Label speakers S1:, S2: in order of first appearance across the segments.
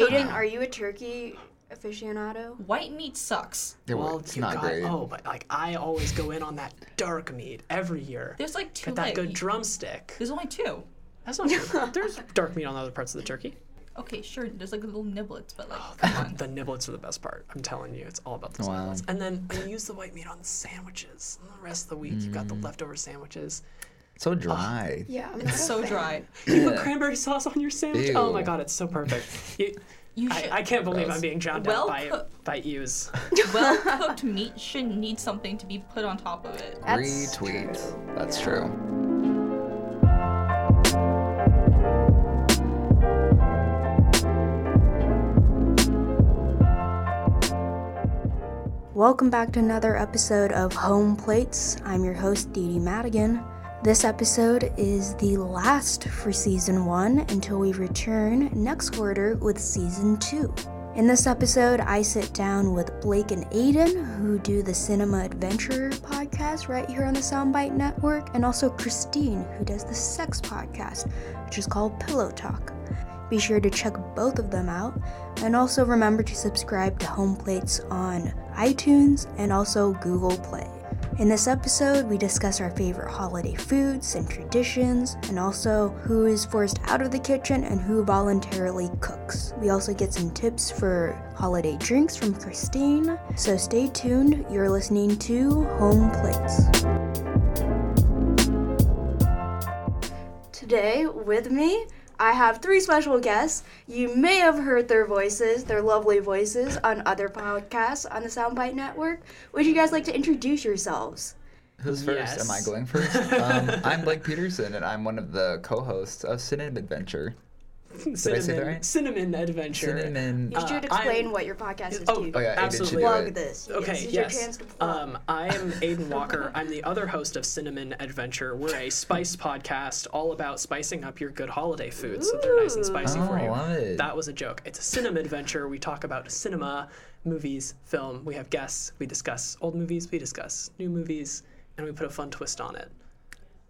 S1: Aiden, are you a turkey aficionado?
S2: White meat sucks.
S3: Yeah, well,
S4: Well,
S3: it's not
S4: got,
S3: great.
S4: oh, but like I always go in on that dark meat every year.
S2: There's like two.
S4: Get that
S2: like,
S4: good
S2: you-
S4: drumstick.
S2: There's only two.
S4: That's not true. There's dark meat on the other parts of the turkey.
S2: Okay, sure. There's like little niblets, but like,
S4: Oh,
S2: come.
S4: The niblets are the best part. I'm telling you, it's all about those
S3: Wow.
S4: niblets. And then you use the white meat on the sandwiches. And the rest of the week, you've got the mm. leftover sandwiches.
S3: So dry.
S1: Yeah, I'm
S2: It's so dry.
S4: You put cranberry sauce on your sandwich. Oh my god, it's so perfect. You,
S2: You
S4: I. I can't believe
S3: Gross.
S4: I'm being drowned
S2: Well
S4: out by
S2: coo-
S4: by ewes.
S2: well cooked meat shouldn't need something to be put on top of it.
S1: That's
S3: Retweet. That's true.
S1: Welcome back to another episode of Home Plates. I'm your host, Dee Dee Madigan. This episode is the last for season one until we return next quarter with season two. In this episode, I sit down with Blake and Aiden, who do the Cinema Adventure podcast right here on the Soundbite Network, and also Christine, who does the sex podcast, which is called Pillow Talk. Be sure to check both of them out. And also remember to subscribe to Home Plates on iTunes and also Google Play. In this episode, we discuss our favorite holiday foods and traditions, and also who is forced out of the kitchen and who voluntarily cooks. We also get some tips for holiday drinks from Christine. So stay tuned. You're listening to Home Plates. Today, with me, I have three special guests. You may have heard their voices, their lovely voices, on other podcasts on the Soundbite Network. Would you guys like to introduce yourselves?
S3: Who's first? Am I going first? um, I'm Blake Peterson, and I'm one of the co-hosts of Cinnamon Adventure.
S4: Cinnamon,
S3: I say that right?
S4: cinnamon adventure.
S3: Cinnamon.
S1: You
S4: Uh,
S1: should explain
S4: I'm-
S1: what your podcast is
S4: Oh.
S3: Oh yeah,
S4: absolutely.
S3: do
S1: Plug this.
S4: Okay,
S1: this
S4: yes.
S1: your chance to plug.
S4: Um, I am Aiden Walker. I'm the other host of Cinnamon Adventure. We're a spice podcast all about spicing up your good holiday foods so they're nice and spicy
S3: Oh,
S4: for you.
S3: love it.
S4: That was a joke. It's a cinema adventure. We talk about cinema, movies, film. We have guests. We discuss old movies. We discuss new movies, and we put a fun twist on it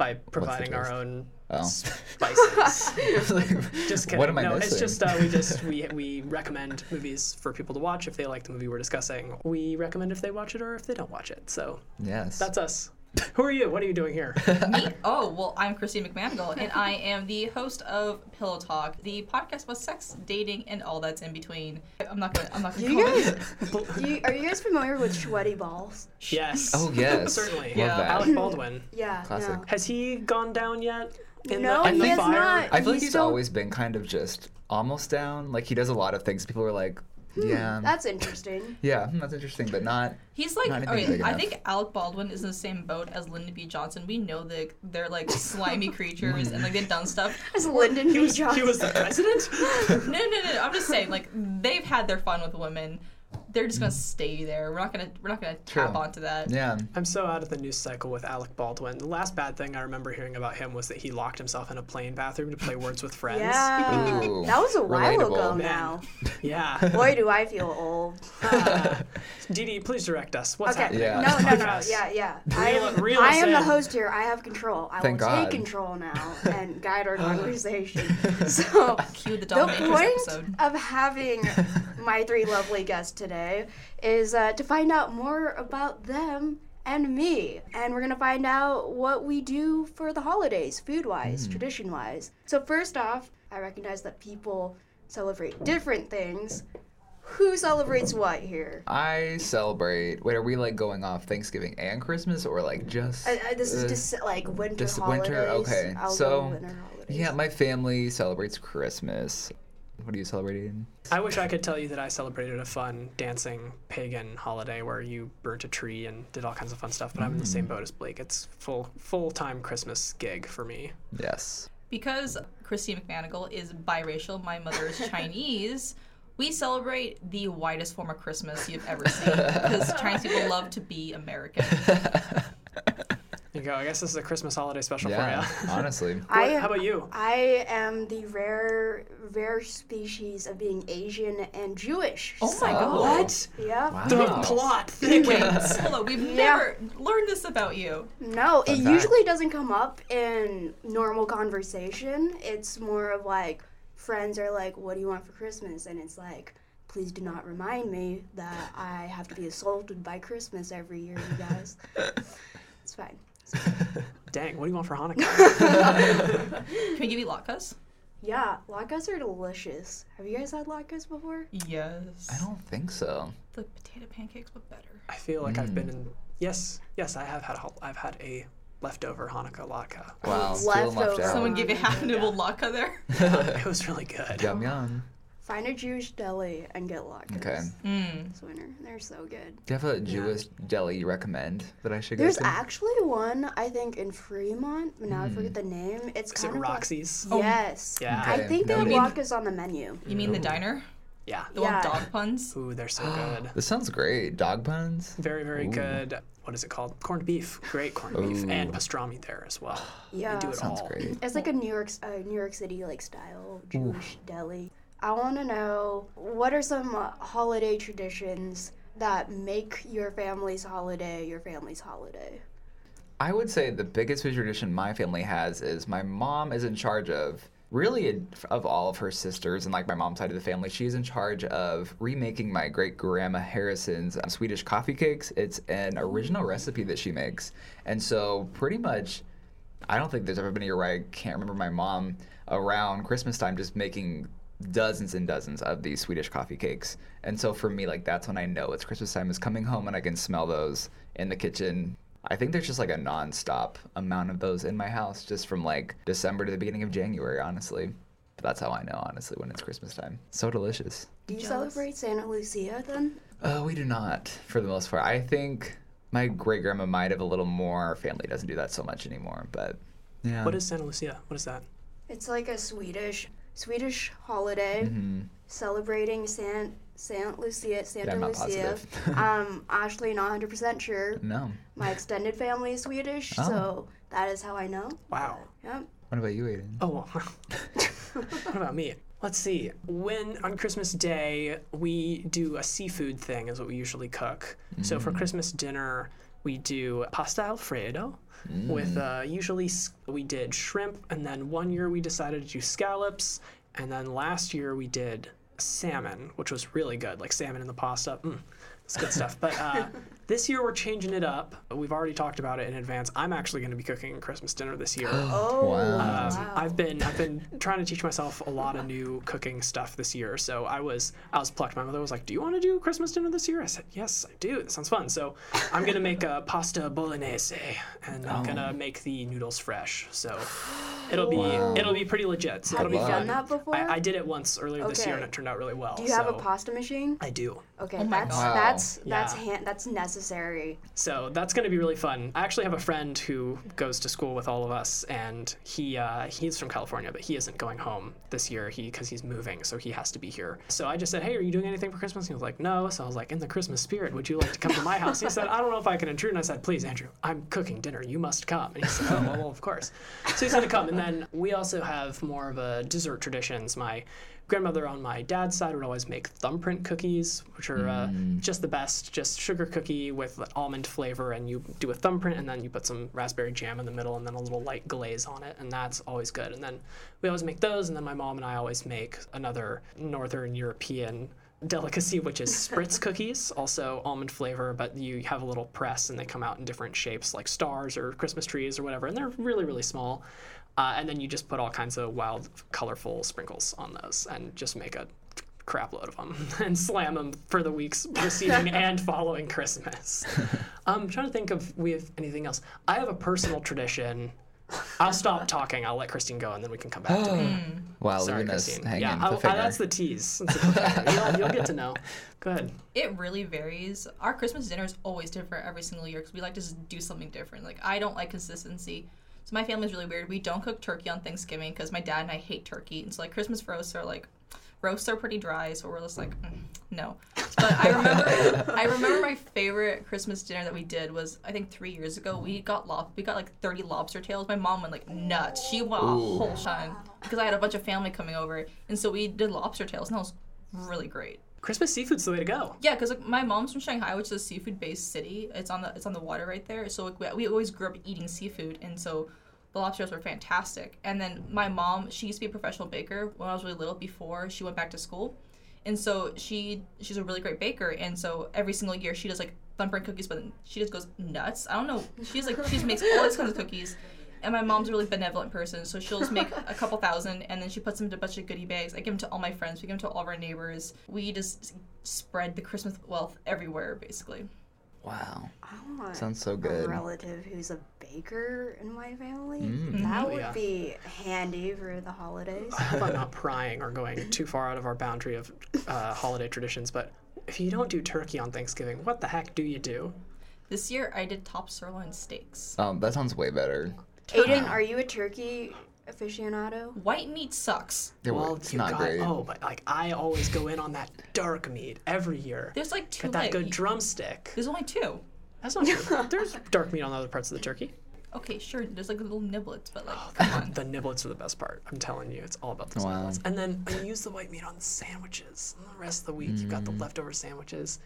S4: by providing our own
S3: Oh.
S4: spices. Just kidding.
S3: What am I
S4: no,
S3: missing?
S4: it's just uh, we just we we recommend movies for people to watch if they like the movie we're discussing. We recommend if they watch it or if they don't watch it. So
S3: yes.
S4: that's us. Who are you? What are you doing here?
S2: Me? Oh, well, I'm Christine McManigal, and I am the host of Pillow Talk, the podcast about sex, dating, and all that's in between. I'm not gonna. I'm not gonna.
S1: Do you
S2: comment.
S1: guys, do you, are you guys familiar with sweaty balls?
S4: yes.
S3: Oh yes.
S4: Certainly.
S2: Yeah.
S4: Alec Baldwin.
S1: Yeah.
S3: Classic.
S1: No.
S4: Has he gone down yet? In
S1: No,
S4: the, in
S1: he
S4: the
S1: has
S4: fire?
S1: not.
S3: I feel like
S1: He's
S3: he's
S1: still-
S3: always been kind of just almost down. Like he does a lot of things. People are like, yeah,
S1: Hmm, That's interesting.
S3: yeah, hmm, that's interesting, but not.
S2: He's like,
S3: Not
S2: okay, I think Alec Baldwin is in the same boat as Lyndon B. Johnson. We know that they're like slimy creatures and like they've done stuff.
S1: As Lyndon B. Johnson.
S4: he was the president?
S2: No, no, no. I'm just saying, like they've had their fun with women. They're just gonna mm. stay there. We're not gonna. We're not gonna tap
S3: True.
S2: onto that.
S3: Yeah.
S4: I'm so out of the news cycle with Alec Baldwin. The last bad thing I remember hearing about him was that he locked himself in a plane bathroom to play Words with Friends.
S1: Yeah.
S3: Ooh,
S1: that was a while
S3: relatable.
S1: ago
S4: Man.
S1: now.
S4: Yeah.
S1: Boy, do I feel old.
S4: Uh, Dee Dee, please direct us. What's
S1: Okay.
S4: happening?
S3: Yeah.
S4: on
S1: No, no, no.
S4: podcast?
S1: Yeah, yeah. I am,
S4: reel
S1: I am the host here. I have control. I
S3: Thank
S1: will
S3: God.
S1: take control now and guide our conversation. So,
S2: Cue the
S1: the point
S2: episode.
S1: of having my three lovely guests today is uh, to find out more about them and me. And we're going to find out what we do for the holidays, food wise,
S3: Hmm.
S1: tradition wise. So, first off, I recognize that people celebrate different things. Who celebrates what here?
S3: I celebrate. Wait, are we like going off Thanksgiving and Christmas, or like just?
S1: Uh, uh, this is just like winter
S3: just
S1: holidays.
S3: winter? Okay,
S1: I'll
S3: so,
S1: winter holidays.
S3: Yeah, my family celebrates Christmas. What are you celebrating?
S4: I wish I could tell you that I celebrated a fun dancing pagan holiday where you burnt a tree and did all kinds of fun stuff, but I'm in the
S3: Mm.
S4: same boat as Blake. It's full full time Christmas gig for me.
S3: Yes.
S2: Because Christine McManigal is biracial, my mother is Chinese. We celebrate the widest form of Christmas you've ever seen because Chinese people love to be American.
S4: There you go. I guess this is a Christmas holiday special
S3: yeah.
S4: for you.
S3: honestly.
S1: I
S4: How about you?
S1: I am the rare, rare species of being Asian and Jewish.
S2: Oh my God.
S4: What?
S1: Yeah.
S3: Wow.
S4: The plot
S2: Wait,
S4: thickens.
S2: hold on. We've
S1: Yeah.
S2: never learned this about you.
S1: No, it
S3: Fun fact.
S1: usually doesn't come up in normal conversation. It's more of like friends are like, "What do you want for Christmas?" and it's like, "Please do not remind me that I have to be assaulted by Christmas every year, you guys." it's fine.
S4: Dang, what do you want for Hanukkah?
S2: Can we give you latkes?
S1: Yeah, latkes are delicious. Have you guys had latkes before?
S2: Yes.
S3: I don't think so.
S2: The potato pancakes, but better.
S4: I feel like I've been mm. in. Yes, yes, I have had. A, I've had a leftover Hanukkah latke.
S3: Wow, feeling
S1: Leftover.
S2: Someone gave you half a
S1: yeah.
S2: nibbled latke there.
S4: It was really good.
S3: Yum yum.
S1: Find a Jewish deli and get latkes.
S3: Okay.
S2: Mm.
S1: This winter, they're so good.
S3: Do you have a Jewish deli you recommend that I should go
S1: There's actually one I think in Fremont, but now I forget the name. It's
S4: Is it
S1: kind of like-
S4: Roxy's?
S1: Yes.
S4: Yeah.
S1: I
S3: Okay.
S1: think they
S3: No,
S1: have latkes on the menu.
S2: You mean the diner?
S4: Yeah.
S2: The
S1: Yeah.
S2: with dog puns?
S4: Ooh, they're so good.
S3: This sounds great. Dog puns.
S4: Very, very
S3: Ooh.
S4: good. What is it called? Corned beef. Great corned beef and pastrami there as well.
S1: Yeah.
S4: They do it
S3: Sounds
S4: all.
S3: great.
S1: It's like a New York, uh, New York City like style Jewish deli. I want to know what are some holiday traditions that make your family's holiday your family's holiday.
S3: I would say the biggest food tradition my family has is my mom is in charge of really of all of her sisters and like my mom's side of the family she's in charge of remaking my great grandma harrison's um, swedish coffee cakes. It's an original recipe that she makes. And so pretty much i don't think there's ever been a year where i can't remember my mom around christmas time just making dozens and dozens of these swedish coffee cakes and so for me like that's when i know it's christmas time is coming home and i can smell those in the kitchen I think there's just like a non-stop amount of those in my house, just from like December to the beginning of January, honestly. But that's how I know, honestly, when it's Christmas time. So delicious.
S1: Do you
S2: Jealous.
S1: celebrate Santa Lucia then?
S3: Uh, we do not, for the most part. I think my great grandma might have a little more. Our family doesn't do that so much anymore, but yeah.
S4: What is Santa Lucia? What is that?
S1: It's like a Swedish Swedish holiday
S3: Mhm.
S1: celebrating San Saint Lucia, Santa
S3: I'm
S1: Lucia.
S3: positive.
S1: um, actually not 100% sure.
S3: No.
S1: My extended family is Swedish,
S3: Oh.
S1: so that is how I know.
S4: Wow.
S1: Yep.
S3: What about you, Aiden?
S4: Oh, well. what about me? Let's see. When on Christmas Day, we do a seafood thing, is what we usually cook. So for Christmas dinner, we do pasta alfredo. With uh, usually we did shrimp, and then one year we decided to do scallops, and then last year we did salmon, which was really good, like salmon in the pasta. Mm, it's good stuff. But uh, this year we're changing it up. We've already talked about it in advance. I'm actually going to be cooking Christmas dinner this year.
S1: Oh,
S3: Wow.
S4: Um,
S1: wow.
S4: I've been I've been trying to teach myself a lot of new cooking stuff this year. So I was I was plucked. My mother was like, "Do you want to do Christmas dinner this year?" I said, "Yes, I do. That sounds fun." So I'm gonna make a pasta bolognese, and I'm gonna make the noodles fresh. So it'll be
S3: Wow.
S4: it'll be pretty legit. So
S1: Have
S4: it'll
S1: you
S4: be
S1: done that before?
S4: I, I did it once earlier this year, and it turned out really well.
S1: Do you have a pasta machine?
S4: I do.
S1: Okay,
S2: Oh my
S1: that's
S3: God.
S1: that's that's
S4: Yeah.
S1: hand, that's necessary.
S4: So that's going to be really fun. I actually have a friend who goes to school with all of us, and he uh, he's from California, but he isn't going home this year. He because he's moving, so he has to be here. So I just said, "Hey, are you doing anything for Christmas?" He was like, "No." So I was like, "In the Christmas spirit, would you like to come to my house?" He said, "I don't know if I can intrude." And I said, "Please, Andrew, I'm cooking dinner. You must come." And he said, "Oh, well, well of course." So he's going to come, and then we also have more of a dessert traditions. My grandmother on my dad's side would always make thumbprint cookies, which are uh, just the best. Just sugar cookie with almond flavor, and you do a thumbprint, and then you put some raspberry jam in the middle, and then a little light glaze on it, and that's always good. And then we always make those, and then my mom and I always make another Northern European delicacy, which is spritz cookies, also almond flavor, but you have a little press and they come out in different shapes like stars or Christmas trees or whatever, and they're really, really small. Uh, and then you just put all kinds of wild, colorful sprinkles on those and just make a crap load of them and slam them for the weeks preceding and following Christmas. I'm trying to think of we have anything else. I have a personal tradition. I'll stop talking. I'll let Christine go, and then we can come back to me. Mm.
S3: wow,
S4: Sorry,
S3: leaving us
S4: Christine.
S3: hanging.
S4: Yeah,
S3: the
S4: I, I, that's the tease. That's the you'll, you'll get to know. Go ahead.
S2: It really varies. Our Christmas dinner is always different every single year because we like to just do something different. Like I don't like consistency. So my family's really weird. We don't cook turkey on Thanksgiving because my dad and I hate turkey. And so like Christmas roasts are like roasts are pretty dry, so we're just like mm, no. But I remember I remember my favorite Christmas dinner that we did was I think three years ago. We got lob we got like thirty lobster tails. My mom went like nuts. She went a whole ton because I had a bunch of family coming over, and so we did lobster tails, and that was really great.
S4: Christmas seafood's the way to go.
S2: Yeah, because like my mom's from Shanghai, which is a seafood-based city. It's on the it's on the water right there. So like, we, we always grew up eating seafood, and so The lobsters were fantastic. And then my mom, she used to be a professional baker when I was really little before she went back to school. And so she she's a really great baker. And so every single year she does like thumbprint cookies, but she just goes nuts. I don't know. She's like she just makes all these kinds of cookies. And my mom's a really benevolent person, so she'll just make a couple thousand and then she puts them into a bunch of goodie bags. I give them to all my friends, we give them to all of our neighbors. We just spread the Christmas wealth everywhere, basically.
S3: Wow.
S1: I want
S3: Sounds so
S1: a
S3: good.
S1: relative who's a baker in my family.
S3: Mm.
S1: That
S4: Oh,
S1: would
S4: yeah.
S1: be handy for the holidays.
S4: I hope I'm not prying or going too far out of our boundary of uh, holiday traditions, but if you don't do turkey on Thanksgiving, what the heck do you do?
S2: This year I did top sirloin steaks.
S3: Um, that sounds way better.
S1: Aiden, are you a turkey aficionado?
S2: White meat sucks.
S3: Yeah, well,
S4: well,
S3: it's not
S4: got,
S3: great.
S4: oh, but like I always go in on that dark meat every year.
S2: There's like two
S4: Get that
S2: like,
S4: good drumstick.
S2: There's only two.
S4: That's not true. There's dark meat on other parts of the turkey.
S2: Okay, sure. There's like little niblets, but like,
S3: Oh,
S2: come on.
S4: The niblets are the best part. I'm telling you, it's all about the
S3: Wow.
S4: niblets. And then you use the white meat on the sandwiches. And the rest of the week, you've got the
S3: Mm.
S4: leftover sandwiches.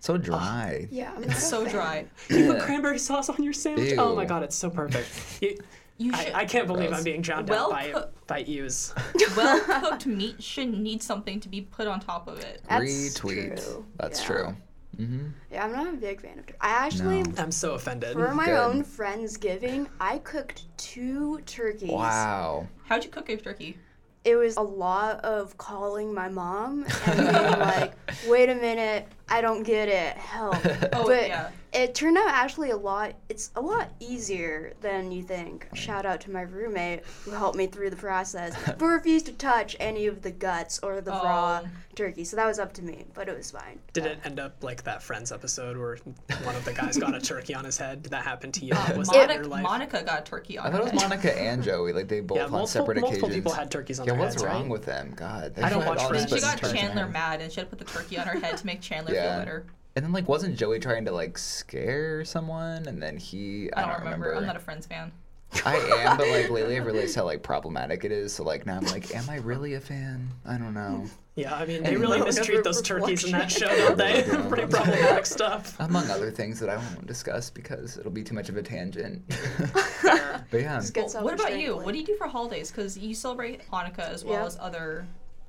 S3: So dry.
S1: Yeah, I'm
S2: It's so dry.
S4: You put cranberry sauce on your sandwich. Oh my god, it's so perfect. You,
S2: You
S4: I,
S2: should.
S4: I can't believe
S3: Gross.
S4: I'm being drowned
S2: Well
S4: out by
S2: cook-
S4: by ewes.
S2: well cooked meat shouldn't need something to be put on top of it.
S1: That's
S3: Retweet.
S1: true.
S3: That's
S1: Yeah.
S3: true. Mm-hmm.
S1: Yeah, I'm not a big fan of turkey. I actually,
S3: No.
S4: I'm so offended.
S1: for my
S3: Good.
S1: own Friendsgiving, I cooked two turkeys.
S3: Wow.
S2: How'd you cook a turkey?
S1: It was a lot of calling my mom and being like, wait a minute, I don't get it, help.
S2: Oh
S1: but
S2: yeah.
S1: it turned out actually a lot, it's a lot easier than you think. Shout out to my roommate who helped me through the process, but refused to touch any of the guts or the raw
S2: Oh.
S1: turkey. So that was up to me, but it was fine.
S4: Did it end up like that Friends episode where one of the guys got a turkey on his head? Did that happen to you? Uh, was that
S2: Monica,
S4: your life?
S2: Monica got a turkey on
S3: I thought it was. Monica and Joey. Like they both
S4: yeah,
S3: on
S4: multiple,
S3: separate
S4: multiple
S3: occasions.
S4: people had turkeys on
S3: yeah,
S4: their
S3: what's
S4: heads,
S3: wrong
S4: right?
S3: with them? God. they
S4: I don't watch Friends,
S2: she got
S3: turkey on their
S2: Chandler mad and she had to put the turkey on her head to make Chandler
S3: Yeah.
S2: feel better.
S3: And then like wasn't Joey trying to like scare someone and then he
S2: I don't, remember. I'm not a Friends fan.
S3: I am, but like lately I've realized how like problematic it is. So like now I'm like, am I really a fan? I don't know.
S4: Yeah, I mean, they
S3: And
S4: really
S3: no,
S4: mistreat those turkeys in that show, don't they?
S3: Yeah.
S4: Pretty problematic stuff.
S3: Among other things that I won't discuss because it'll be too much of a tangent. but yeah,
S2: Well, what about you?
S1: quickly.
S2: What do you do for holidays? Because you celebrate Hanukkah as well
S1: Yeah.
S2: as other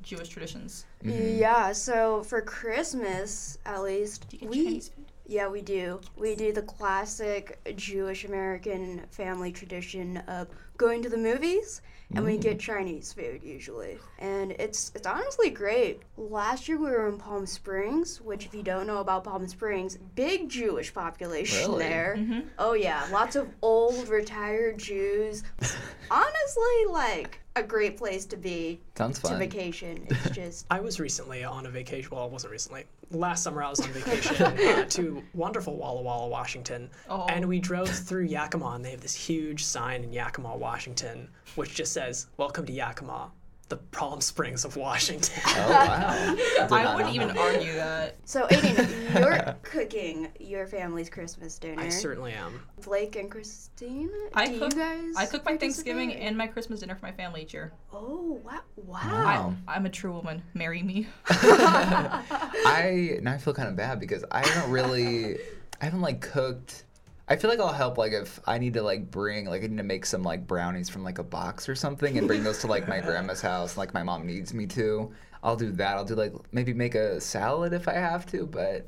S2: Jewish traditions.
S3: Mm-hmm.
S1: Yeah, so for Christmas, at least,
S2: Do you get
S1: we
S2: Chinese food?
S1: yeah we do. We do the classic Jewish American family tradition of going to the movies, and we get Chinese food usually, and it's it's honestly great. Last year we were in Palm Springs, which if you don't know about Palm Springs, big Jewish population
S3: Really?
S1: there. Oh yeah, lots of old retired Jews. Honestly, like a great place to be
S3: sounds
S1: to vacation. It's just
S4: I was recently on a vacation. Well, it wasn't recently. Last summer, I was on vacation uh, to wonderful Walla Walla, Washington,
S2: Oh.
S4: and we drove through Yakima, and they have this huge sign in Yakima, Washington, which just says "Welcome to Yakima, the Palm Springs of Washington."
S3: Oh wow! Did
S2: I wouldn't even
S3: that.
S2: argue that.
S1: So, Aiden, you're cooking your family's Christmas dinner.
S4: I certainly am.
S1: Blake and Christine,
S2: I
S1: do
S2: cook.
S1: you guys?
S2: I cook my Thanksgiving and my Christmas dinner for my family each year.
S1: Oh wow! Wow.
S3: Wow.
S2: I, I'm a true woman. Marry me.
S3: I now I feel kind of bad because I haven't really, I haven't like cooked. I feel like I'll help like if I need to like bring like I need to make some like brownies from like a box or something and bring those to like my grandma's house. Like my mom needs me to. I'll do that. I'll do like maybe make a salad if I have to. But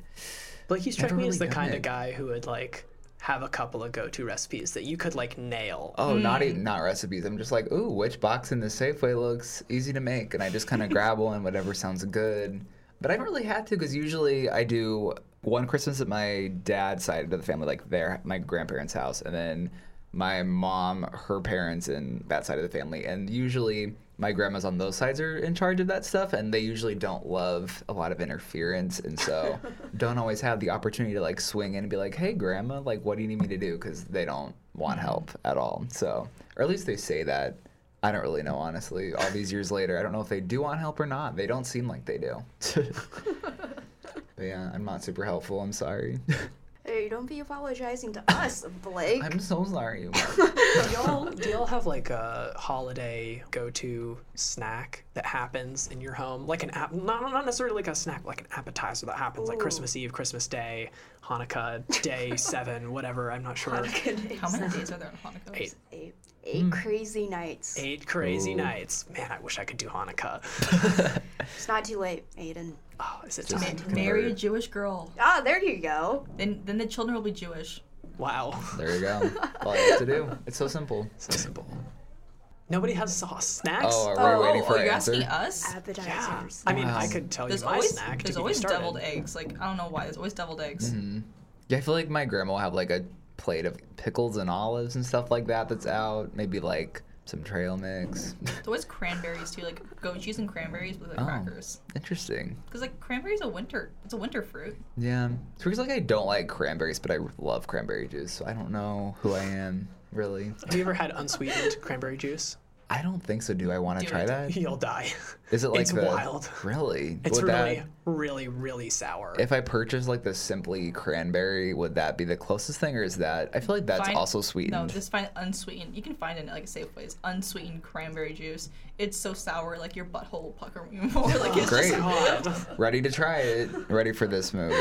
S4: like you strike
S3: Never
S4: me as the kind
S3: it.
S4: of guy who would like have a couple of go-to recipes that you could like nail.
S3: oh, not even mm. not recipes. I'm just like, ooh, which box in the Safeway looks easy to make, and I just kind of grab one, whatever sounds good. But I haven't really had to because usually I do one Christmas at my dad's side of the family, like their my grandparents' house, and then my mom, her parents, and that side of the family. And usually my grandmas on those sides are in charge of that stuff, and they usually don't love a lot of interference, and so don't always have the opportunity to like swing in and be like, "Hey, grandma, like, what do you need me to do?" Because they don't want mm-hmm. help at all. So, or at least they say that. I don't really know, honestly. All these years later, I don't know if they do want help or not. They don't seem like they do. but yeah, I'm not super helpful. I'm sorry.
S1: Hey, don't be apologizing to us, Blake.
S3: I'm so sorry.
S4: do y'all do y'all have like a holiday go-to snack that happens in your home, like an app? Not not necessarily like a snack, like an appetizer that happens like Christmas Eve, Christmas Day, Hanukkah, Day Seven, whatever. I'm not sure.
S2: How many days are there on Hanukkah?
S4: Eight.
S1: Eight. Eight crazy nights.
S4: Eight crazy
S3: Ooh.
S4: nights. Man, I wish I could do Hanukkah.
S1: It's not too late, Aiden.
S4: Oh, is it
S3: Just-
S4: time?
S3: Convert.
S2: Marry a Jewish girl.
S1: Ah, there you go.
S2: Then then the children will be Jewish.
S4: Wow.
S3: There you go. All you have to do. It's so simple.
S4: So simple. Nobody has sauce. Snacks?
S3: Oh, are we
S2: oh,
S3: waiting for
S2: oh,
S3: an
S2: you're
S3: answer?
S2: asking us?
S1: Appetizers.
S4: yeah. I mean, I could tell
S2: There's
S4: you my
S2: always
S4: snack
S2: there's
S4: get
S2: always deviled eggs. Like I don't know why. There's always deviled eggs.
S3: Mm-hmm. Yeah, I feel like my grandma will have like a plate of pickles and olives and stuff like that that's out. Maybe like some trail mix.
S2: There's always cranberries too, like goat cheese and cranberries with like
S3: Oh.
S2: crackers.
S3: Interesting.
S2: Because like cranberries a winter. It's a winter fruit.
S3: Yeah. It's because like I don't like cranberries, but I love cranberry juice, so I don't know who I am really.
S4: Have you ever had unsweetened cranberry juice?
S3: I don't think so. Do I want to try
S2: it.
S3: that?
S4: You'll die.
S3: Is it like
S4: it's
S3: the
S4: wild.
S3: Really?
S4: It's
S3: Would
S4: really,
S3: that-
S4: really, really sour.
S3: if I purchase like the simply cranberry, would that be the closest thing, or is that? I feel like that's
S2: Find-
S3: also sweetened.
S2: No, just find unsweetened. You can find it in like a Safeways. Unsweetened cranberry juice. It's so sour, like your butthole will pucker more. Like it's
S3: Great.
S2: just
S4: God.
S3: Ready to try it. Ready for this move.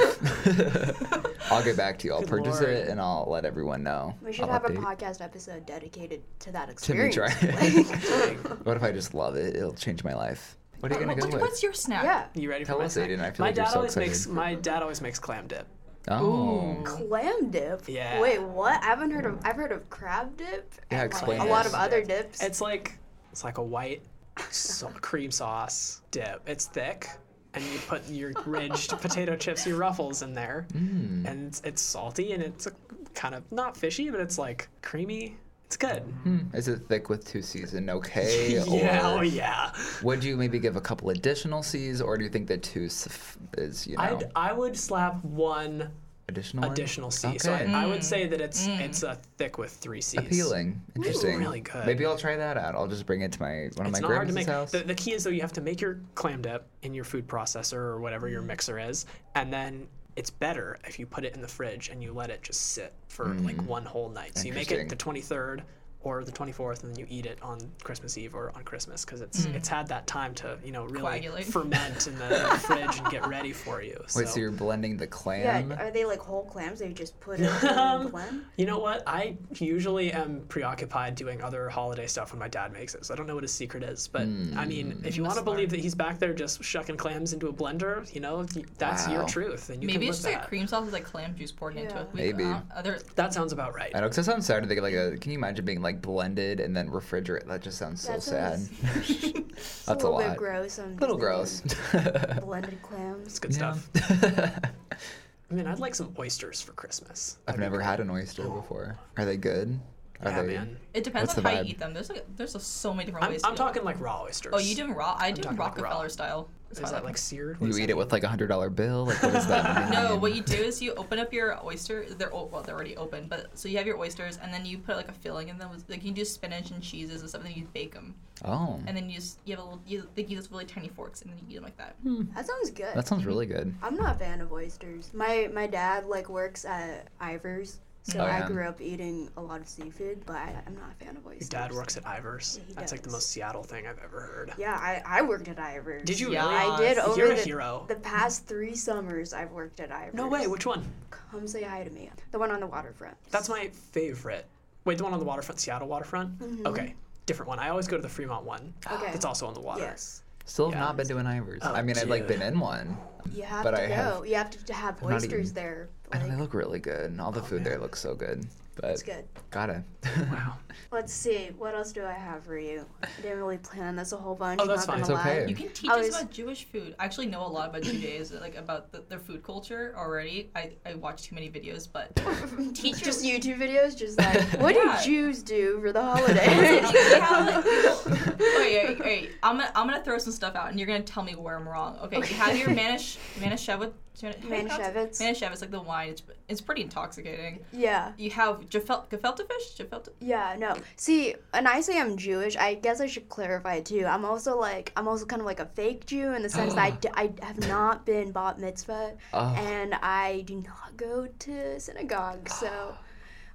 S3: I'll get back to you. I'll
S4: Good
S3: purchase
S4: lord.
S3: it and I'll let everyone know.
S1: We should
S3: I'll
S1: have a podcast episode dedicated to that experience.
S3: To me
S1: experience.
S3: try.
S1: Like,
S3: what if I just love it? It'll change my life. What are you gonna
S2: What-
S3: go with?
S2: What's your snack?
S1: yeah.
S4: You ready for
S3: Tell
S4: my
S3: us,
S4: snack?
S3: Aiden. I feel
S4: my
S3: like you're
S4: dad
S3: so
S4: always makes my dad always makes clam dip.
S3: Oh.
S1: Clam dip.
S4: Yeah.
S1: Wait, what? I haven't heard of. I've heard of crab dip.
S3: Yeah,
S1: and, like, a lot of other dips.
S4: It's like it's like a white so- cream sauce dip. It's thick, and you put your ridged potato chips, your ruffles in there,
S3: Mm.
S4: and it's, it's salty and it's kind of not fishy, but it's like creamy. It's good.
S3: Hmm. Is it thick with two C's and okay?
S4: yeah,
S3: or
S4: oh yeah.
S3: would you maybe give a couple additional C's, or do you think that two suf- is you know
S4: I'd I would slap one
S3: additional one?
S4: additional C. So I,
S3: Okay.
S4: I would say that it's it's a thick with three C's.
S3: Appealing, interesting.
S4: really good.
S3: Maybe I'll try that out. I'll just bring it to my one of
S4: It's
S3: my
S4: not
S3: grandma's house.
S4: The, the key is though you have to make your clam dip in your food processor or whatever your mixer is, and then it's better if you put it in the fridge and you let it just sit for like mm-hmm. one whole night. So you make it the 23rd or the 24th, and then you eat it on Christmas Eve or on Christmas because it's it's had that time to you know really
S2: Coagulate.
S4: ferment in the fridge and get ready for you. So.
S3: Wait, so you're blending the clam? yeah.
S1: Are they like whole clams? They just put it in
S4: Um,
S1: the blend.
S4: You know what? I usually am preoccupied doing other holiday stuff when my dad makes it, so I don't know what his secret is. But I mean, if you want to believe that he's back there just shucking clams into a blender, you know, y- that's your truth, and you
S2: Maybe
S4: can
S2: it's
S4: live
S2: just like
S4: that.
S2: cream sauce with like clam juice poured into it.
S3: Maybe.
S2: uh, other
S4: That sounds about right.
S3: I know, because that sounds sad to think like a. Can you imagine being like blended and then refrigerate? That just sounds so
S1: That
S3: sad. That's
S1: a
S3: a
S1: little
S3: lot.
S1: bit gross. I'm
S3: little gross.
S1: Blended clams.
S4: It's good
S3: Yeah.
S4: stuff. I mean, I'd like some oysters for Christmas.
S3: I've
S4: That'd be
S3: never had an oyster oh. before. Are they good? Are
S4: Yeah,
S3: they?
S4: man.
S2: it depends
S3: What's
S2: on how
S3: vibe?
S2: you eat them. There's like there's so many different
S4: I'm,
S2: ways.
S4: I'm
S2: to do it.
S4: talking like raw oysters.
S2: Oh, you do them raw? I do
S4: talking like raw.
S2: Rockefeller style. That's
S4: Is that
S2: like
S4: like seared? What
S3: You eat
S4: that
S3: it with like a hundred dollar bill. Like what does that mean?
S2: No, what you do is you open up your oyster. They're o- well, they're already open, but so you have your oysters, and then you put like a filling in them. With, like you do spinach and cheeses and stuff, and then you bake them,
S3: Oh,
S2: and then you just you have a little. You they use really tiny forks, and then you eat them like that. Hmm.
S1: That sounds good.
S3: that sounds really good.
S1: I'm not a fan of oysters. My my dad like works at Ivar's, so
S3: Oh,
S1: I grew up eating a lot of seafood, but I, I'm not a fan of oysters.
S4: Your dad works at Ivar's.
S1: Yeah, he
S4: That's like the most Seattle thing I've ever heard.
S1: Yeah, I, I worked at Ivar's.
S4: Did you
S2: Yeah.
S4: really?
S1: I did over
S4: You're a
S1: the,
S4: hero.
S1: the past three summers. I've worked at Ivar's.
S4: No way. Which one?
S1: Come say hi to me. The one on the waterfront.
S4: That's my favorite. Wait, the one on the waterfront, Seattle waterfront? Mm-hmm. Okay, different one. I always go to the Fremont one.
S1: Okay.
S4: It's also on the water.
S1: Yes.
S3: Still have
S4: Yeah.
S3: not been to an Ivar's.
S4: Oh,
S3: I mean, I've like been in one.
S1: You have
S3: But
S1: to
S3: I
S1: go.
S3: have-
S1: You have to have oysters
S3: even-
S1: there.
S3: I know they look really good. And all the oh, food there looks so good. But
S1: it's good.
S3: gotta.
S4: Wow.
S1: Let's see. What else do I have for you? I didn't really plan this a whole bunch.
S4: Oh, that's
S1: not
S4: fine.
S3: It's okay.
S2: You can teach
S1: I
S2: us about Jewish food. I actually know a lot about Judaism, like about the, their food culture already. I, I watch too many videos, but teach
S1: just YouTube videos, just like what
S2: Yeah.
S1: do Jews do for the holidays?
S2: they have, like- wait, wait, wait. I'm gonna I'm gonna throw some stuff out, and you're gonna tell me where I'm wrong. Okay, you have your manish manischewitz.
S1: Manischewitz.
S2: Manischewitz, like the wine. It's it's pretty intoxicating.
S1: yeah,
S2: You have gefel- gefilte fish. Gefilte.
S1: yeah, no. See, and I say I'm Jewish. I guess I should clarify too. I'm also like I'm also kind of like a fake Jew in the sense that I, d- I have not been bat mitzvah
S3: Oh.
S1: and I do not go to synagogue. So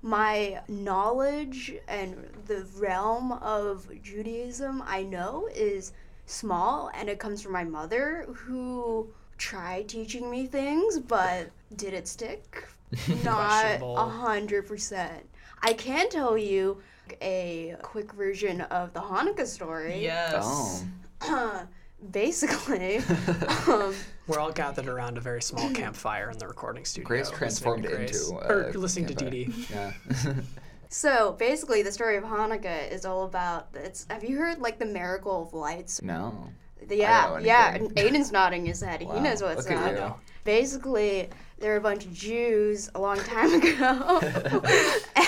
S1: my knowledge and the realm of Judaism I know is small and it comes from my mother who tried teaching me things but did it stick? Not a hundred percent. I can tell you a quick version of the Hanukkah story.
S2: Yes.
S3: Oh.
S1: Basically, um,
S4: We're all gathered around a very small campfire in the recording studio.
S3: Grace transformed
S4: Grace.
S3: into,
S4: or
S3: uh,
S4: listening to
S3: campfire.
S4: Dee Dee.
S3: Yeah.
S1: so basically, the story of Hanukkah is all about. It's. Have you heard like the miracle of lights?
S3: no.
S1: Yeah, yeah.
S3: anything.
S1: And Aiden's nodding his head.
S3: Wow,
S1: He knows what's
S3: look at
S1: up.
S3: you.
S1: Basically, there were a bunch of Jews a long time ago,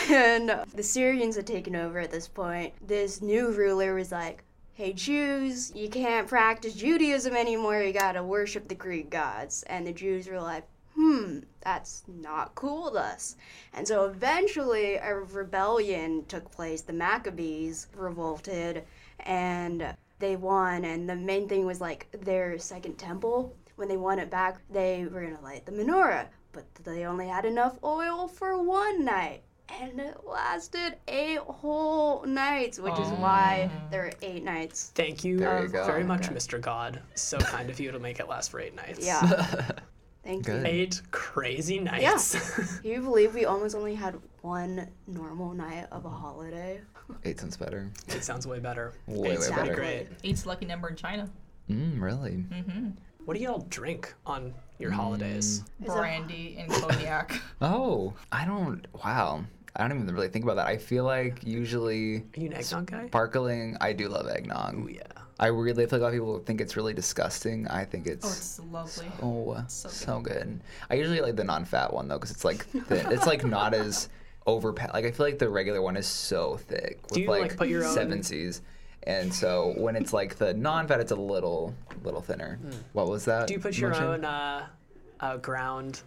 S1: and the Syrians had taken over at this point. This new ruler was like, "Hey, Jews, you can't practice Judaism anymore. You gotta worship the Greek gods." And the Jews were like, "Hmm, that's not cool with us." And so eventually, a rebellion took place. The Maccabees revolted, and they won. And the main thing was like their second temple. When they won it back, they were gonna light the menorah, but they only had enough oil for one night. And it lasted eight whole nights, which is why there are eight nights.
S4: Thank you,
S3: There you go.
S4: very much,
S1: Okay.
S4: Mr. God. So kind of you to make it last for eight nights.
S1: Yeah. Thank
S3: Good.
S1: you.
S4: Eight crazy nights.
S1: Can you believe we almost only had one normal night of a holiday?
S3: Eight sounds better.
S4: it sounds way better.
S3: Way,
S4: Eight's
S3: way
S4: pretty
S3: better.
S4: great.
S2: Eight's the lucky number in China.
S3: Mm, really?
S2: Mm-hmm.
S4: What do y'all drink on your holidays?
S1: Mm. Is
S2: Brandy and cognac.
S3: Oh, I don't. Wow. I don't even really think about that. I feel like usually
S4: Are you an eggnog guy?
S3: sparkling. I do love eggnog.
S4: Oh yeah.
S3: I really feel like a lot of people think it's really disgusting. I think it's.
S2: Oh, it's lovely.
S3: Oh,
S2: so
S3: so,
S2: good.
S3: good. I usually like the non-fat one though, because it's like thin. it's like not as overpa Like I feel like the regular one is so thick with
S4: Do you,
S3: like,
S4: like, put your own-
S3: seven C's, and so when it's like the non-fat, it's a little little thinner. What was that?
S4: Do you put your
S3: motion?
S4: own uh, uh, ground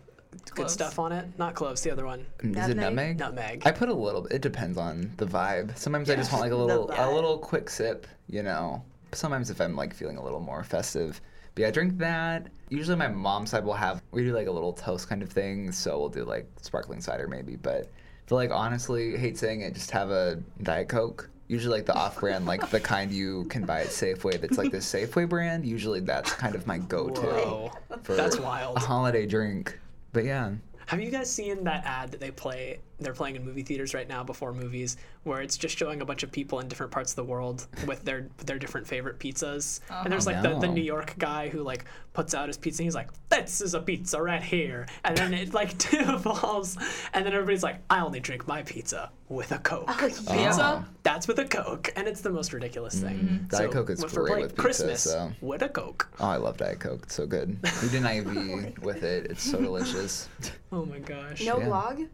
S4: good stuff on it? Not cloves, the other one.
S3: Is it
S1: Nutmeg?
S3: nutmeg?
S4: Nutmeg.
S3: I put a little. It depends on the vibe. Sometimes I just want like a little a little quick sip, you know. Sometimes if I'm like feeling a little more festive. But yeah, I drink that. Usually my mom's side will have we do like a little toast kind of thing, so we'll do like sparkling cider maybe. But I feel like honestly, hate saying it, just have a Diet Coke. Usually like the off-brand, like the kind you can buy at Safeway. That's like the Safeway brand. Usually that's kind of my go-to
S4: Whoa.
S3: for
S4: That's wild.
S3: a holiday drink. But yeah,
S4: Have you guys seen that ad that they play? They're playing in movie theaters right now before movies, where it's just showing a bunch of people in different parts of the world with their their different favorite pizzas. And there's like the, the New York guy who like puts out his pizza and he's like, "This is a pizza right here," and then it like devolves, and then everybody's like, "I only drink my pizza with a Coke."
S2: Pizza?
S4: That's with a Coke, and it's the most ridiculous thing.
S3: Mm-hmm. Diet Coke is
S4: if we're
S3: great
S4: playing
S3: with pizza,
S4: Christmas
S3: so-
S4: with a Coke.
S3: Oh, I love Diet Coke. It's so good. We did an IV with it. It's so delicious.
S4: Oh my gosh.
S1: No
S3: Yeah.
S1: glog?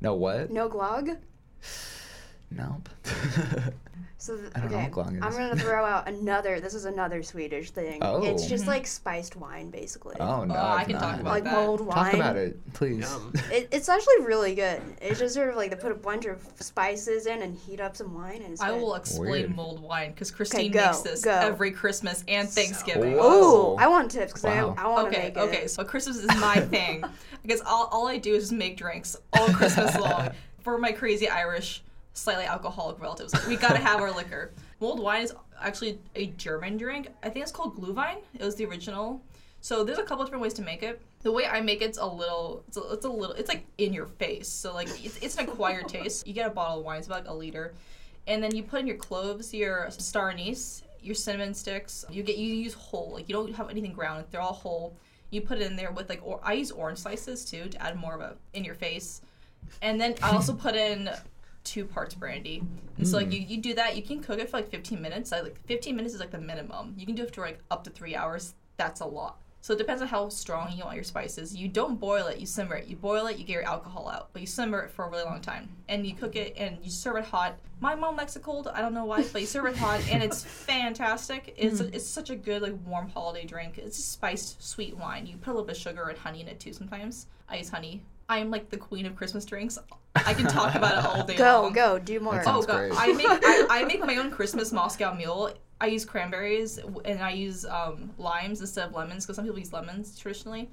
S3: No what?
S1: No glog?
S3: Nope.
S1: So th-
S3: I don't know
S1: okay,
S3: what glog
S1: I'm gonna throw out another. This is another Swedish thing. Oh. It's
S3: Oh.
S1: just mm-hmm. like spiced wine, basically.
S3: oh no.
S2: Oh, I
S3: I've
S2: can talk about
S1: like
S2: that.
S1: mulled wine.
S3: Talk about it, please.
S1: It, it's actually really good. It's just sort of like they put a bunch of spices in and heat up some wine, and it's
S2: I
S1: good.
S2: will explain
S3: Weird.
S2: mulled wine because Christine
S1: go,
S2: makes this
S1: go.
S2: every Christmas and Thanksgiving.
S3: Whoa.
S1: Oh, I want tips because
S3: Wow.
S1: I, I want to
S2: Okay,
S1: make it.
S2: okay. So Christmas is my thing because all, all I do is make drinks all Christmas long for my crazy Irish, slightly alcoholic relatives. We gotta have our liquor. Mulled wine is actually a German drink. I think it's called Glühwein. It was the original. So there's a couple different ways to make it. The way I make it's a little, it's a, it's a little, it's like in your face. So like it's, it's an acquired taste. You get a bottle of wine, it's about like a liter, and then you put in your cloves, your star anise, your cinnamon sticks. You get you use whole, like you don't have anything ground. They're all whole. You put it in there with like, or I use orange slices too to add more of a in your face, and then I also put in two parts brandy. And so like hmm. you, you do that, you can cook it for like 15 minutes. I, like 15 minutes is like the minimum. You can do it for like up to three hours. That's a lot. So it depends on how strong you want your spices. You don't boil it, you simmer it. You boil it, you get your alcohol out, but you simmer it for a really long time. And you cook it and you serve it hot. My mom likes it cold. I don't know why, but you serve it hot and it's fantastic. It's hmm. it's such a good like warm holiday drink. It's a spiced sweet wine. You put a little bit of sugar and honey in it too sometimes. I use honey. I am like the queen of Christmas drinks. I can talk about it all day
S1: Go,
S2: long.
S1: go, do more.
S3: That
S2: Oh
S3: sounds
S2: god. I make I, I make my own Christmas Moscow Mule. I use cranberries and I use um, limes instead of lemons because some people use lemons traditionally.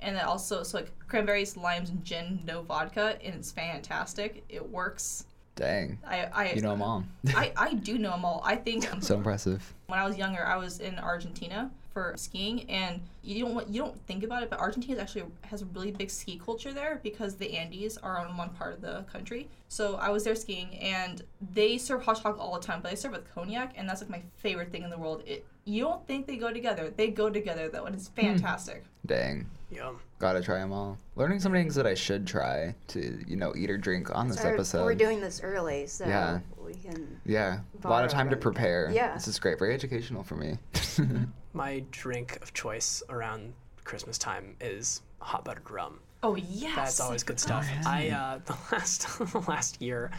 S2: And then also, so like cranberries, limes, and gin, no vodka, and it's fantastic. It works.
S3: Dang.
S2: I I
S3: You know them all.
S2: I, I do know them all. I think
S3: so impressive.
S2: when I was younger, I was in Argentina for skiing, and you don't want, you don't think about it, but Argentina actually has a really big ski culture there because the Andes are on one part of the country. So I was there skiing, and they serve hot chocolate all the time, but they serve with cognac, and that's like my favorite thing in the world. It you don't think they go together, they go together though, and it's hmm. fantastic.
S3: Dang.
S4: Yum.
S3: Gotta try them all. Learning some things that I should try to, you know, eat or drink on this
S1: Or-
S3: episode.
S1: We're doing this early, so
S3: Yeah.
S1: we can.
S3: yeah, a lot of time to prepare.
S1: Yeah.
S3: This is great. Very educational for me.
S4: My drink of choice around Christmas time is hot buttered rum.
S2: Oh yes,
S4: That's always good stuff. I uh, the last the last year,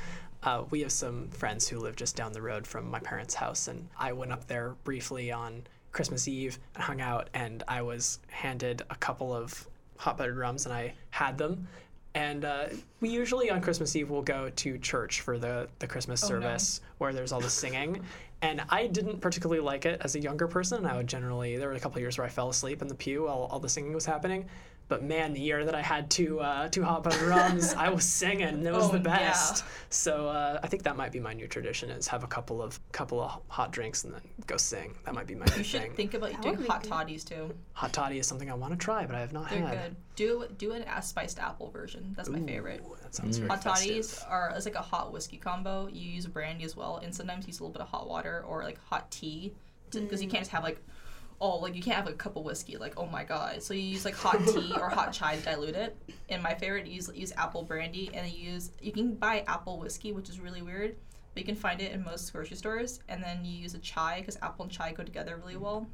S4: uh, we have some friends who live just down the road from my parents' house, and I went up there briefly on Christmas Eve and hung out, and I was handed a couple of hot buttered rums, and I had them. And uh, we usually on Christmas Eve will go to church for the, the Christmas
S2: Oh, no.
S4: service where there's all the singing. And I didn't particularly like it as a younger person. I would generally, there were a couple of years where I fell asleep in the pew while all the singing was happening. But man, the year that I had two uh, two hot buttered rums, I was singing. It was
S2: Oh,
S4: the
S2: yeah.
S4: best. So uh, I think that might be my new tradition: is have a couple of couple of hot drinks and then go sing. That might be my new
S2: You should
S4: thing.
S2: think about
S1: That
S2: doing hot
S1: good.
S2: toddies too.
S4: hot toddy is something I want to try, but I have not
S2: They're
S4: had.
S2: good. Do do an a spiced apple version. That's my favorite.
S4: That sounds very
S2: Hot toddies
S4: festive.
S2: are it's like a hot whiskey combo. You use brandy as well, and sometimes use a little bit of hot water or like hot tea, because you can't just have like, oh, like you can't have a cup of whiskey. Like oh my god. So you use like hot tea or hot chai to dilute it. And my favorite, you use use apple brandy, and you use you can buy apple whiskey, which is really weird, but you can find it in most grocery stores. And then you use a chai because apple and chai go together really well.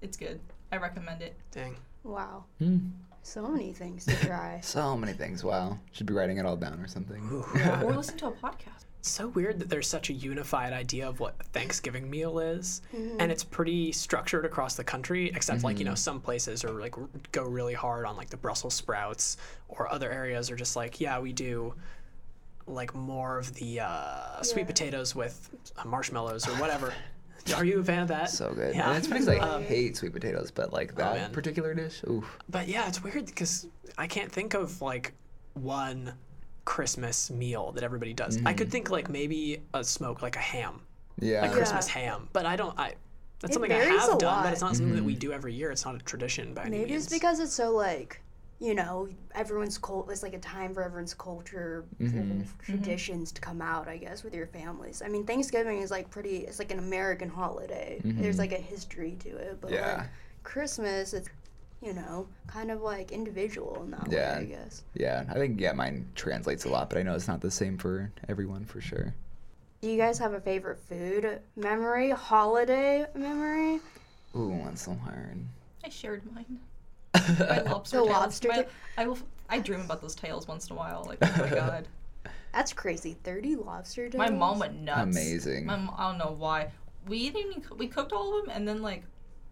S2: It's good. I recommend it.
S4: Dang.
S1: Wow.
S3: Hmm.
S1: So many things to try.
S3: So many things. Wow. Should be writing it all down or something.
S2: or listen to a podcast.
S4: It's so weird that there's such a unified idea of what Thanksgiving meal is, and it's pretty structured across the country. Except like you know some places are like go really hard on like the Brussels sprouts, or other areas are just like yeah we do like more of the uh, sweet potatoes with uh, marshmallows or whatever. are you a fan of that?
S3: So good.
S4: Yeah.
S3: And it's funny 'cause I
S1: Um,
S3: hate sweet potatoes, but like that
S4: man.
S3: particular dish, oof.
S4: But yeah, it's weird because I can't think of like one Christmas meal that everybody does. I could mm. think like maybe a smoke like a ham.
S3: Yeah.
S4: like
S1: Yeah.
S4: Christmas ham. But I don't. I that's
S1: It
S4: something I have done,
S1: lot.
S4: but it's not something that we mm-hmm. do every year. It's not a tradition by any
S1: Maybe
S4: means.
S1: it's because it's so like, you know, everyone's cult. It's like a time for everyone's culture mm-hmm. mm-hmm. traditions to come out. I guess with your families. I mean, Thanksgiving is like pretty. It's like an American holiday. There's like a history to it, but
S3: Yeah.
S1: like Christmas, it's you know, kind of like individual in that
S3: Yeah.
S1: way. I guess.
S3: Yeah. I think yeah, mine translates a lot, but I know it's not the same for everyone for sure.
S1: Do you guys have a favorite food memory, holiday memory?
S3: Ooh, that's so hard.
S2: I shared mine. My lobster
S1: The
S2: tails.
S1: lobster
S2: My- I will. I dream about those tails once in a while. Like, oh my god.
S1: That's crazy. Thirty lobster tails.
S2: My mom went nuts.
S3: Amazing.
S2: My, mom- I don't know why. We didn't even. We cooked all of them, and then like,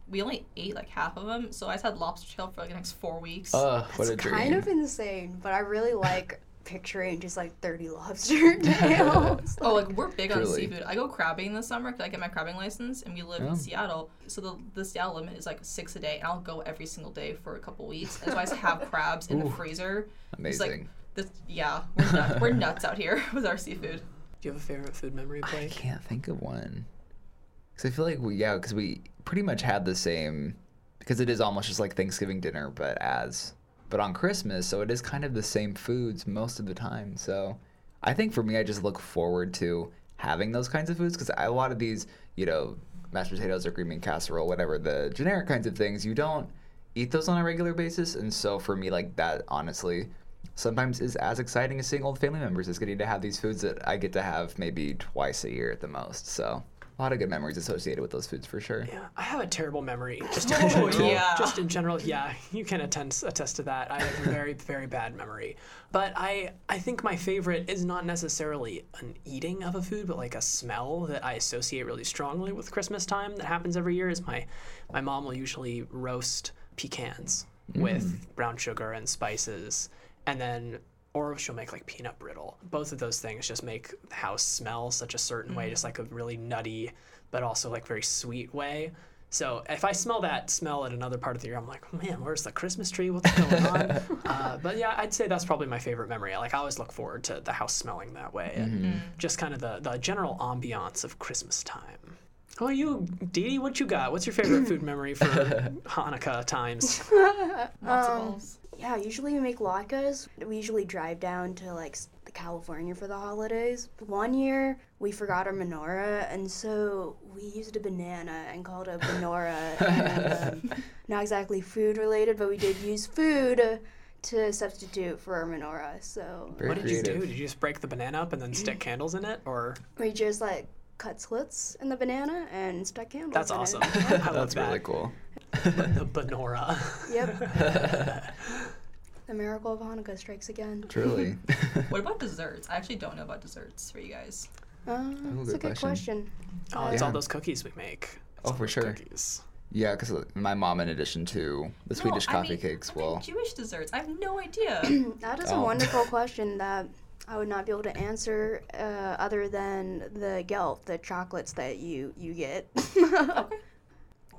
S2: we only ate like half of them. So I just had lobster tail for like the next four weeks.
S3: Ugh, what a
S1: It's
S3: dream.
S1: kind of insane, but I really like picturing just like 30 lobster tails.
S2: Oh, like we're big on seafood. I go crabbing this summer because I get my crabbing license, and we live
S3: Oh.
S2: in Seattle. So the the Seattle limit is like six a day, and I'll go every single day for a couple weeks. And so I just have crabs in the freezer. It's
S3: Amazing.
S2: like this, yeah, we're nuts, we're nuts out here with our seafood.
S4: Do you have a favorite food memory,
S3: I can't think of one. Because I feel like we, yeah, because we pretty much had the same, because it is almost just like Thanksgiving dinner, but as, but on Christmas, so it is kind of the same foods most of the time. So I think for me, I just look forward to having those kinds of foods because a lot of these, you know, mashed potatoes or bean casserole, whatever, the generic kinds of things, you don't eat those on a regular basis. And so for me, like that, honestly, sometimes is as exciting as seeing old family members is getting to have these foods that I get to have maybe twice a year at the most. So a lot of good memories associated with those foods for sure.
S4: Yeah, I have a terrible memory. Just in
S2: Oh,
S4: general.
S2: yeah.
S4: Just in general, yeah, you can attest attest to that. I have a very very bad memory. But I I think my favorite is not necessarily an eating of a food, but like a smell that I associate really strongly with Christmas time that happens every year. Is my my mom will usually roast pecans mm. with brown sugar and spices, and then or she'll make like peanut brittle. Both of those things just make the house smell such a certain way, just like a really nutty, but also like very sweet way. So if I smell that smell at another part of the year, I'm like, man, where's the Christmas tree? What's going on? uh, but yeah, I'd say that's probably my favorite memory. Like I always look forward to the house smelling that way, and just kind of the the general ambiance of Christmas time. How about you, Dee Dee? What you got? What's your favorite food memory for Hanukkah times?
S2: Lots of
S1: Um,
S2: balls.
S1: Yeah, usually we make latkes. We usually drive down to like s- California for the holidays. One year we forgot our menorah, and so we used a banana and called it a menorah. and, um, not exactly food related, but we did use food to substitute for our menorah. So
S3: Very
S4: what did
S3: creative.
S4: you do? Did you just break the banana up and then stick candles in it, or
S1: we just like cut slits in the banana and stuck candles.
S4: that's
S1: in
S4: awesome?
S1: It.
S4: I love
S3: That's
S4: that.
S3: really cool.
S4: The menorah.
S1: Yep. the miracle of Hanukkah strikes again.
S3: Truly.
S2: What about desserts? I actually don't know about desserts for you guys.
S1: Uh, that's a
S3: good
S1: good
S3: question.
S1: question.
S4: Oh, it's all those cookies we make. It's
S3: Oh, for sure.
S4: Cookies.
S3: yeah, because my mom, in addition to the Swedish
S2: No, I
S3: coffee
S2: mean-
S3: cakes,
S2: I mean,
S3: will.
S2: Jewish desserts. I have no idea.
S1: That is a
S3: Oh.
S1: wonderful question that I would not be able to answer uh, other than the gelt, the chocolates that you you get.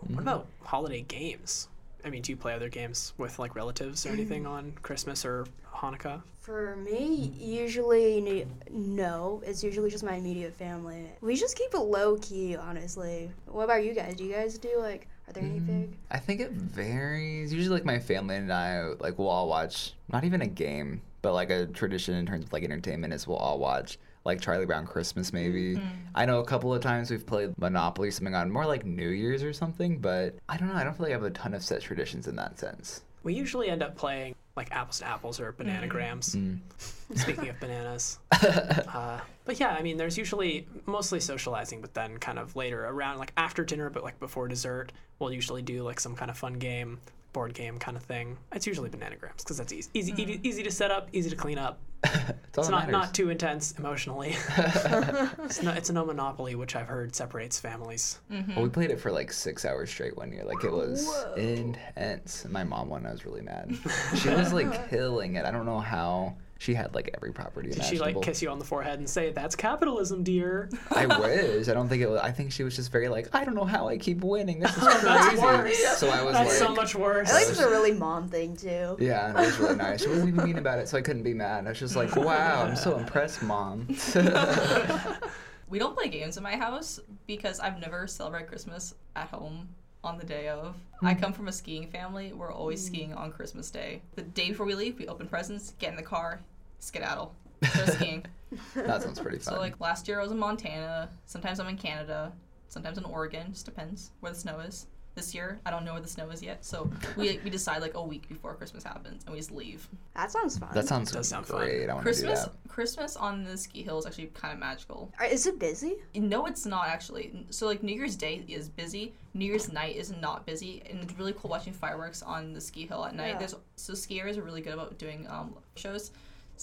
S4: What mm-hmm. about holiday games? I mean, do you play other games with like relatives or anything mm. on Christmas or Hanukkah?
S1: For me, usually no. It's usually just my immediate family. We just keep it low key, honestly. What about you guys? Do you guys do like? Are there any mm-hmm. big?
S3: I think it varies. Usually, like my family and I, like we'll all watch not even a game, but like a tradition in terms of like entertainment is we'll all watch like Charlie Brown Christmas maybe. I know a couple of times we've played Monopoly something on more like New Year's or something, but I don't know. I don't feel like I have a ton of set traditions in that sense.
S4: We usually end up playing like apples to apples or bananagrams.
S3: Mm.
S4: Speaking of bananas. uh, but yeah, I mean, there's usually mostly socializing, but then kind of later around, like after dinner, but like before dessert, we'll usually do like some kind of fun game, board game kind of thing. It's usually bananagrams because that's easy, easy, easy, easy to set up, easy to clean up.
S3: It's
S4: It's not
S3: matters.
S4: not too intense emotionally. it's no, it's no monopoly, which I've heard separates families. Mm-hmm.
S3: Well, we played it for like six hours straight one year. Like it was
S1: Whoa.
S3: intense. My mom won. I was really mad. She was like killing it. I don't know how. She had like every property
S4: Did she like kiss you on the forehead and say, "That's capitalism, dear"?
S3: I wish. I don't think it was. I think she was just very like, I don't know how I keep winning. This is
S4: That's
S3: crazy.
S4: worse.
S3: So I was
S4: That's
S3: like,
S4: so much worse.
S1: I think it's a really mom thing too.
S3: yeah, and it was really nice. She wasn't even mean about it, so I couldn't be mad. I was just like, wow, I'm so impressed, mom.
S2: we don't play games in my house because I've never celebrated Christmas at home on the day of. I hmm. come from a skiing family. We're always hmm. skiing on Christmas Day. The day before we leave, we open presents, get in the car, skedaddle, go skiing.
S3: that sounds pretty fun.
S2: So like last year I was in Montana. Sometimes I'm in Canada. Sometimes in Oregon. Just depends where the snow is. This year I don't know where the snow is yet. So we we decide like a week before Christmas happens and we just leave.
S1: That sounds fun.
S3: that sounds
S4: does sound fun.
S3: great. I want to do
S2: Christmas
S3: that.
S2: Christmas on the ski hill is actually kind of magical.
S1: Is it busy?
S2: No, it's not actually. So like New Year's Day is busy. New Year's night is not busy, and it's really cool watching fireworks on the ski hill at night.
S1: Yeah.
S2: There's so skiers are really good about doing um, shows.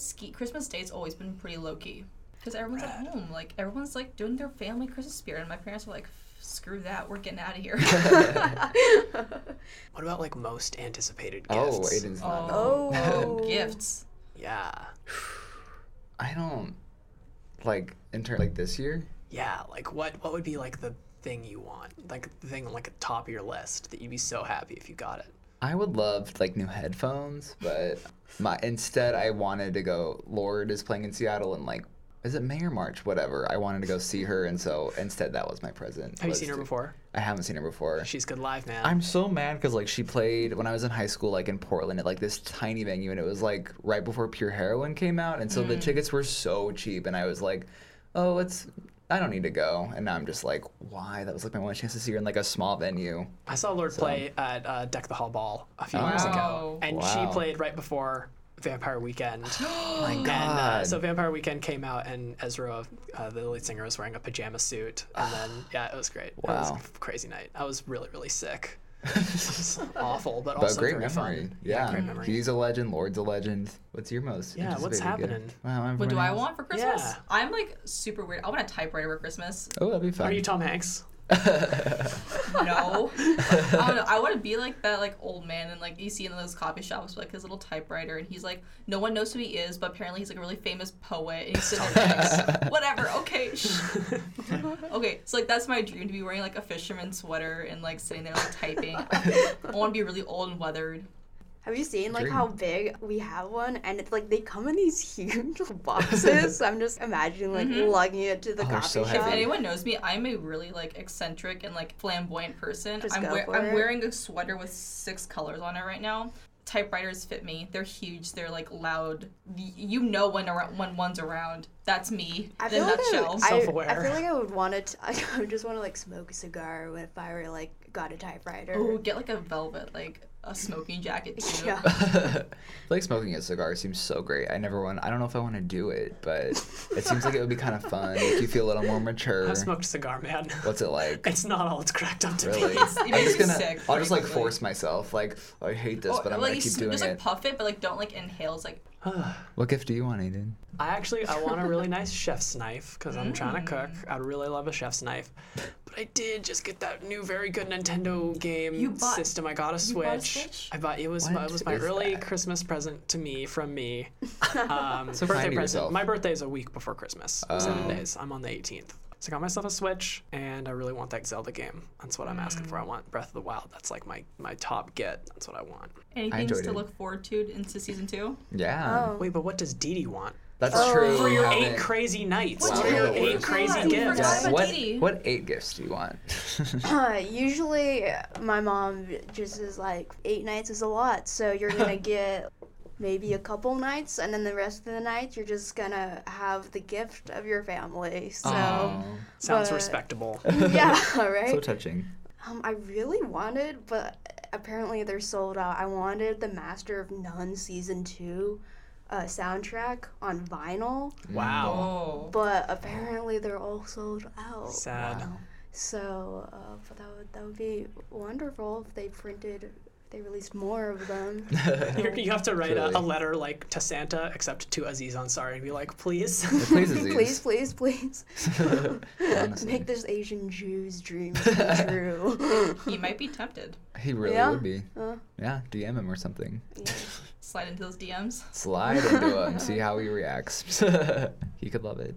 S2: Ski Christmas Day's always been pretty low key because everyone's at home. Like everyone's like doing their family Christmas spirit, and my parents were like, "Screw that, we're getting out of here."
S4: What about like most anticipated
S3: Oh,
S4: gifts?
S3: Aiden's not.
S2: oh,
S1: Oh.
S2: gifts.
S4: Yeah,
S3: I don't like in turn like this year.
S4: yeah. Like what? What would be like the thing you want? Like the thing like at the top of your list that you'd be so happy if you got it.
S3: I would love like new headphones, but my instead I wanted to go. Lorde is playing in Seattle and like, is it May or March? Whatever. I wanted to go see her, and so instead that was my present.
S4: Have you seen her
S3: to-
S4: before?
S3: I haven't seen her before.
S4: She's good live, man.
S3: I'm so mad because like she played when I was in high school, like in Portland, at like this tiny venue, and it was like right before Pure Heroin came out, and so the mm. tickets were so cheap, and I was like, oh, it's. I don't need to go, and now I'm just like, why? That was like my one chance to see her in like a small venue.
S4: I saw Lorde
S3: So-
S4: play at uh, Deck the Hall Ball a few years ago, and
S3: Wow.
S4: she played right before Vampire Weekend.
S3: Oh my
S4: And
S3: god!
S4: uh, so Vampire Weekend came out, and Ezra, uh, the lead singer, was wearing a pajama suit, and then yeah, it was great. It was
S3: Wow.
S4: a crazy night. I was really, really sick. It was awful, but
S3: But
S4: also
S3: great
S4: very
S3: memory.
S4: fun.
S3: Yeah,
S4: great memory.
S3: he's a legend. Lorde's a legend. What's your most?
S4: Yeah, what's
S3: anticipated
S4: happening?
S3: gift? Wow,
S2: What do
S3: everybody
S2: I want for Christmas?
S4: Yeah.
S2: I'm like super weird. I want a typewriter for Christmas.
S3: Oh, that'd be fun.
S4: Are you Tom Hanks?
S2: No. I don't know. I want to be like that, like old man, and like you see in those coffee shops, like his little typewriter, and he's like, no one knows who he is, but apparently he's like a really famous poet, and he's sitting there. Whatever. Okay. Shh. Okay. So like that's my dream to be wearing like a fisherman sweater and like sitting there like typing. I want to be really old and weathered.
S1: Have you seen like
S3: Dream.
S1: how big we have one? And it's like they come in these huge boxes. so I'm just imagining like mm-hmm. lugging it to the
S3: Oh,
S1: coffee
S3: so
S1: shop.
S2: If anyone knows me, I'm a really like eccentric and like flamboyant person.
S1: Just
S2: I'm,
S1: go for
S2: I'm
S1: it.
S2: wearing a sweater with six colors on it right now. Typewriters fit me. They're huge. They're like loud. You know when around, when one's around. That's me.
S1: I
S2: in
S1: feel
S2: a
S1: like
S2: nutshell.
S1: I, I, I feel like I would want to. I would just want to like smoke a cigar if I were like got a typewriter.
S2: Ooh, get like a velvet, like a smoking jacket too.
S1: Yeah.
S3: like smoking a cigar seems so great. I never want. I don't know if I want to do it, but it seems like it would be kind of fun. Make you feel a little more mature.
S4: I've smoked a cigar, man.
S3: What's it like?
S4: It's not all it's cracked up to
S3: Really?
S4: be.
S2: It
S3: I'm just gonna.
S2: sick
S3: I'll just like
S2: quickly.
S3: force myself. Like oh, I hate this,
S2: Or,
S3: but I'm
S2: like,
S3: gonna
S2: you
S3: keep
S2: sm-
S3: doing
S2: just like puff it, but like don't like inhale. It's like
S3: What gift do you want, Aiden?
S4: I actually I want a really nice chef's knife because I'm trying to cook.
S2: Mm.
S4: I'd really love a chef's knife. But I did just get that new very good Nintendo game
S2: You bought-
S4: system. I got a
S2: you bought a
S4: Switch.
S2: Switch?
S4: I bought it was my, it was my
S3: is
S4: early
S3: that?
S4: Christmas present to me from me. Um,
S3: So
S4: birthday
S3: kind
S4: present.
S3: yourself.
S4: My birthday is a week before Christmas. Seven days. I'm on the 18th. So I got myself a Switch, and I really want that Zelda game. That's what I'm asking for. I want Breath of the Wild. That's like my my top get. That's what I want.
S2: anything
S3: enjoyed
S2: to
S3: it.
S2: look forward to into season two.
S3: Yeah,
S1: Oh.
S4: Wait, but what does Dee Dee want?
S3: that's
S1: Oh.
S3: true.
S4: For your eight crazy nights.
S3: Wow.
S4: What are your
S3: Oh,
S4: eight crazy
S2: We
S4: gifts?
S2: forgot about
S3: what,
S2: Dee Dee.
S3: what eight gifts do you want?
S1: Uh, usually, my mom just is like eight nights is a lot, so you're gonna get maybe a couple nights, and then the rest of the nights you're just gonna have the gift of your family. So
S3: Aw,
S4: Sounds
S1: But-
S4: respectable.
S1: yeah, right.
S3: so touching.
S1: Um, I really wanted, but apparently they're sold out. I wanted the Master of None season two uh, soundtrack on vinyl,
S4: Wow.
S2: Oh.
S1: but apparently they're all sold out.
S4: Sad.
S1: So, uh, but that would that would be wonderful if they printed, if they released more of them.
S4: You're, have to write a, a letter like to Santa, except to Aziz Ansari, and be like, please.
S3: Please, Aziz.
S1: please, please, please, make this Asian Jew's dream come true.
S2: He might be tempted.
S3: He really
S1: Yeah?
S3: would be.
S1: Uh.
S3: Yeah, DM him or something.
S1: Yeah.
S2: Slide into those DMs.
S3: Slide into him, see how he reacts. he could love it.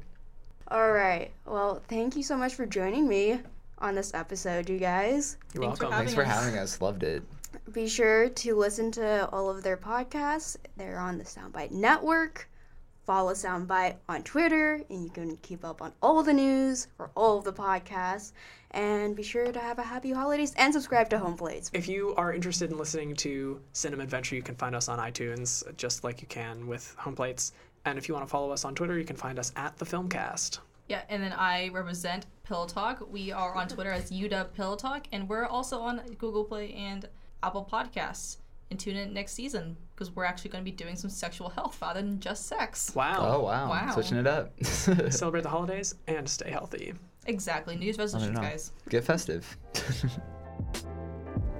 S1: All right. Well, thank you so much for joining me on this episode, you guys.
S4: You're
S2: Thanks for
S4: welcome.
S3: Thanks for
S2: Having us.
S3: having us. Loved it.
S1: Be sure to listen to all of their podcasts. They're on the Soundbite Network. Follow Soundbite on Twitter, and you can keep up on all the news for all of the podcasts. And be sure to have a happy holidays and subscribe to Home Plates.
S4: If you are interested in listening to Cinema Adventure, you can find us on iTunes, just like you can with Home Plates. And if you want to follow us on Twitter, you can find us at the Filmcast.
S2: Yeah, and then I represent Pillow Talk. We are on Twitter as UW Pillow Talk, and we're also on Google Play and Apple Podcasts. And tune in next season because we're actually going to be doing some sexual health rather than just sex.
S4: Wow.
S3: Oh wow.
S2: Wow.
S3: Switching it up.
S4: Celebrate the holidays and stay healthy.
S2: Exactly. New Year's resolutions, guys.
S3: Get festive.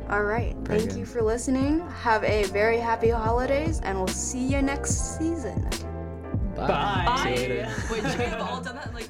S1: All right.
S3: Very
S1: Thank
S3: good.
S1: you for listening. Have a very happy holidays, and we'll see you next season.
S3: Bye.
S4: Bye.
S3: See you later.
S2: Wait, should we have all done that in like